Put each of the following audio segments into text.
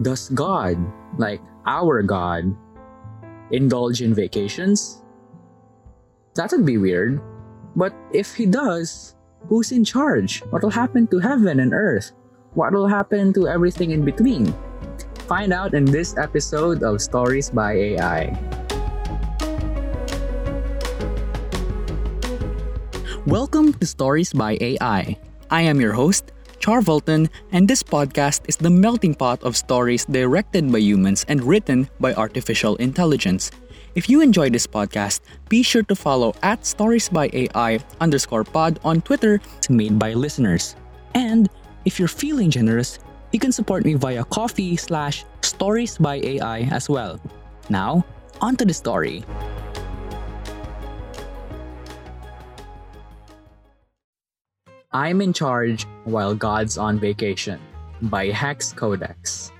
Does God, like our God, indulge in vacations? That would be weird. But if he does, who's in charge? What will happen to heaven and earth? What will happen to everything in between? Find out in this episode of Stories by AI. Welcome to Stories by AI. I am your host, Char Volton, and this podcast is the melting pot of stories directed by humans and written by artificial intelligence. If you enjoy this podcast, be sure to follow at Stories by AI underscore pod on Twitter. It's made by listeners. And if you're feeling generous, you can support me via Ko-fi slash stories by AI as well. Now, on to the story. I'm in charge while God's on vacation by Hex Codex.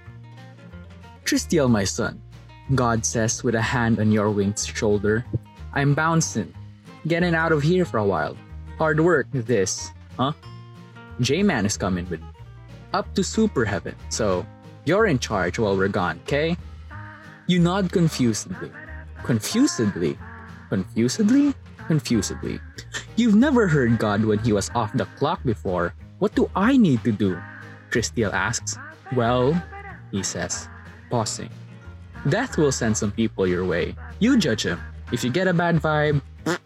Tristiel, my son, God says with a hand on your wing's shoulder, I'm bouncing, getting out of here for a while. Hard work, this, huh? J Man is coming with me. Up to super heaven, so you're in charge while we're gone, okay? You nod confusedly. Confusedly? Confusedly? Confusedly. You've never heard God when he was off the clock before. What do I need to do? Tristiel asks. Well, he says, pausing. Death will send some people your way. You judge him. If you get a bad vibe,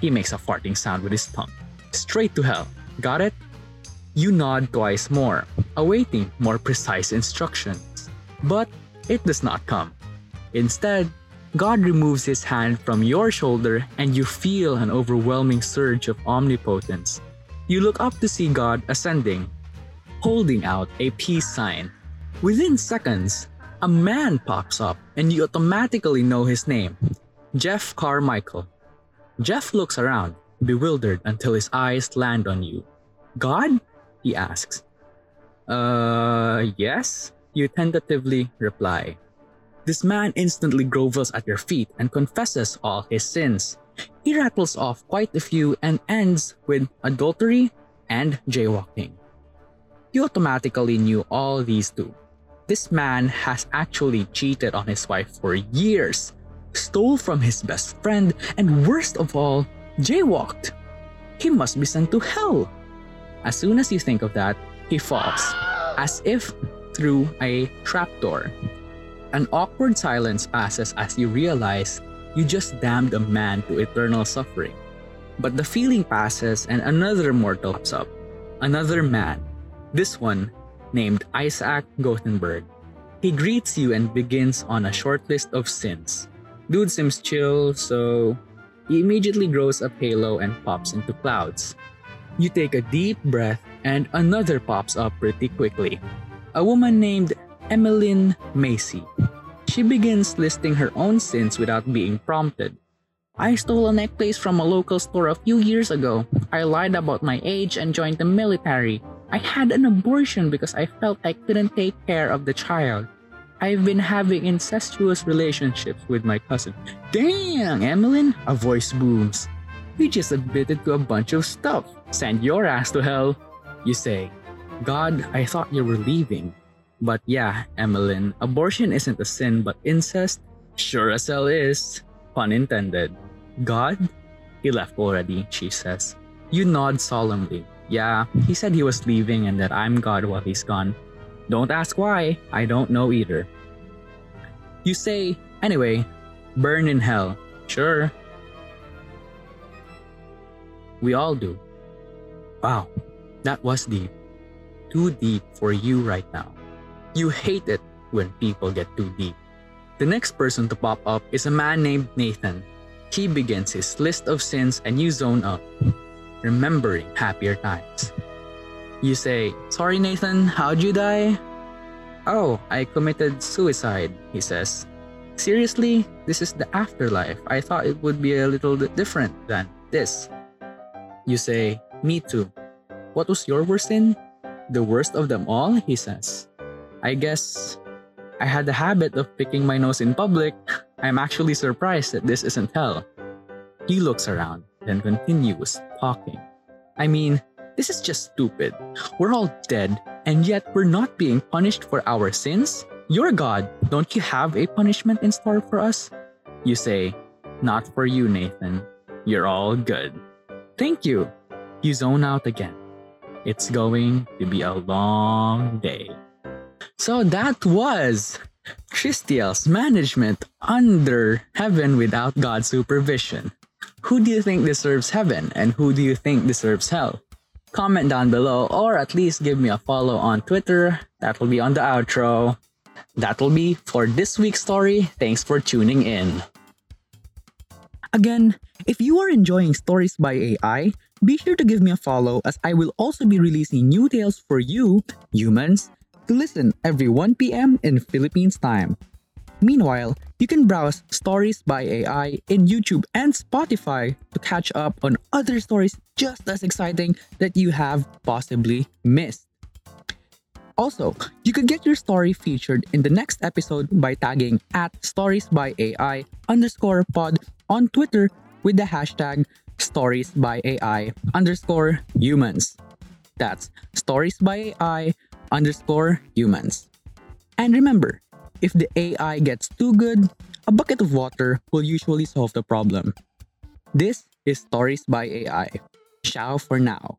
he makes a farting sound with his tongue. Straight to hell. Got it? You nod twice more, awaiting more precise instructions. But it does not come. Instead, God removes his hand from your shoulder and you feel an overwhelming surge of omnipotence. You look up to see God ascending, holding out a peace sign. Within seconds, a man pops up and you automatically know his name Jeff Carmichael. Jeff looks around, bewildered until his eyes land on you. God? He asks. Uh, yes? You tentatively reply. This man instantly grovels at your feet and confesses all his sins. He rattles off quite a few and ends with adultery and jaywalking. You automatically knew all these too. This man has actually cheated on his wife for years, stole from his best friend, and worst of all, jaywalked. He must be sent to hell. As soon as you think of that, he falls, as if through a trapdoor. An awkward silence passes as you realize you just damned a man to eternal suffering. But the feeling passes and another mortal pops up. Another man. This one, named Isaac Gothenburg. He greets you and begins on a short list of sins. Dude seems chill, so he immediately grows a halo and pops into clouds. You take a deep breath and another pops up pretty quickly. A woman named Emmeline Macy. She begins listing her own sins without being prompted. I stole a necklace from a local store a few years ago. I lied about my age and joined the military. I had an abortion because I felt I couldn't take care of the child. I've been having incestuous relationships with my cousin. Dang, Emmeline! A voice booms. You just admitted to a bunch of stuff. Send your ass to hell. You say, God, I thought you were leaving. But yeah, Emmeline, abortion isn't a sin, but incest sure as hell is. Pun intended. God? He left already, she says. You nod solemnly. Yeah, he said he was leaving and that I'm God while he's gone. Don't ask why, I don't know either. You say, anyway, burn in hell. Sure. We all do. Wow, that was deep. Too deep for you right now. You hate it when people get too deep. The next person to pop up is a man named Nathan. He begins his list of sins and you zone up, remembering happier times. You say, Sorry, Nathan, how'd you die? Oh, I committed suicide, he says. Seriously, this is the afterlife. I thought it would be a little bit different than this. You say, Me too. What was your worst sin? The worst of them all, he says. I guess I had the habit of picking my nose in public. I'm actually surprised that this isn't hell. He looks around, then continues talking. I mean, this is just stupid. We're all dead, and yet we're not being punished for our sins? You're God. Don't you have a punishment in store for us? You say, Not for you, Nathan. You're all good. Thank you. You zone out again. It's going to be a long day. So that was Tristiel's management under heaven without God's supervision. Who do you think deserves heaven and who do you think deserves hell? Comment down below or at least give me a follow on Twitter. That will be on the outro. That will be for this week's story. Thanks for tuning in. Again, if you are enjoying Stories by AI, be sure to give me a follow as I will also be releasing new tales for you, humans, to listen every 1 p.m. in Philippines time. Meanwhile, you can browse Stories by AI in YouTube and Spotify to catch up on other stories just as exciting that you have possibly missed. Also, you could get your story featured in the next episode by tagging at Stories by AI underscore pod on Twitter with the hashtag Stories by AI underscore humans. That's Stories by AI underscore humans. And remember, if the AI gets too good, a bucket of water will usually solve the problem. This is Stories by AI. Ciao for now.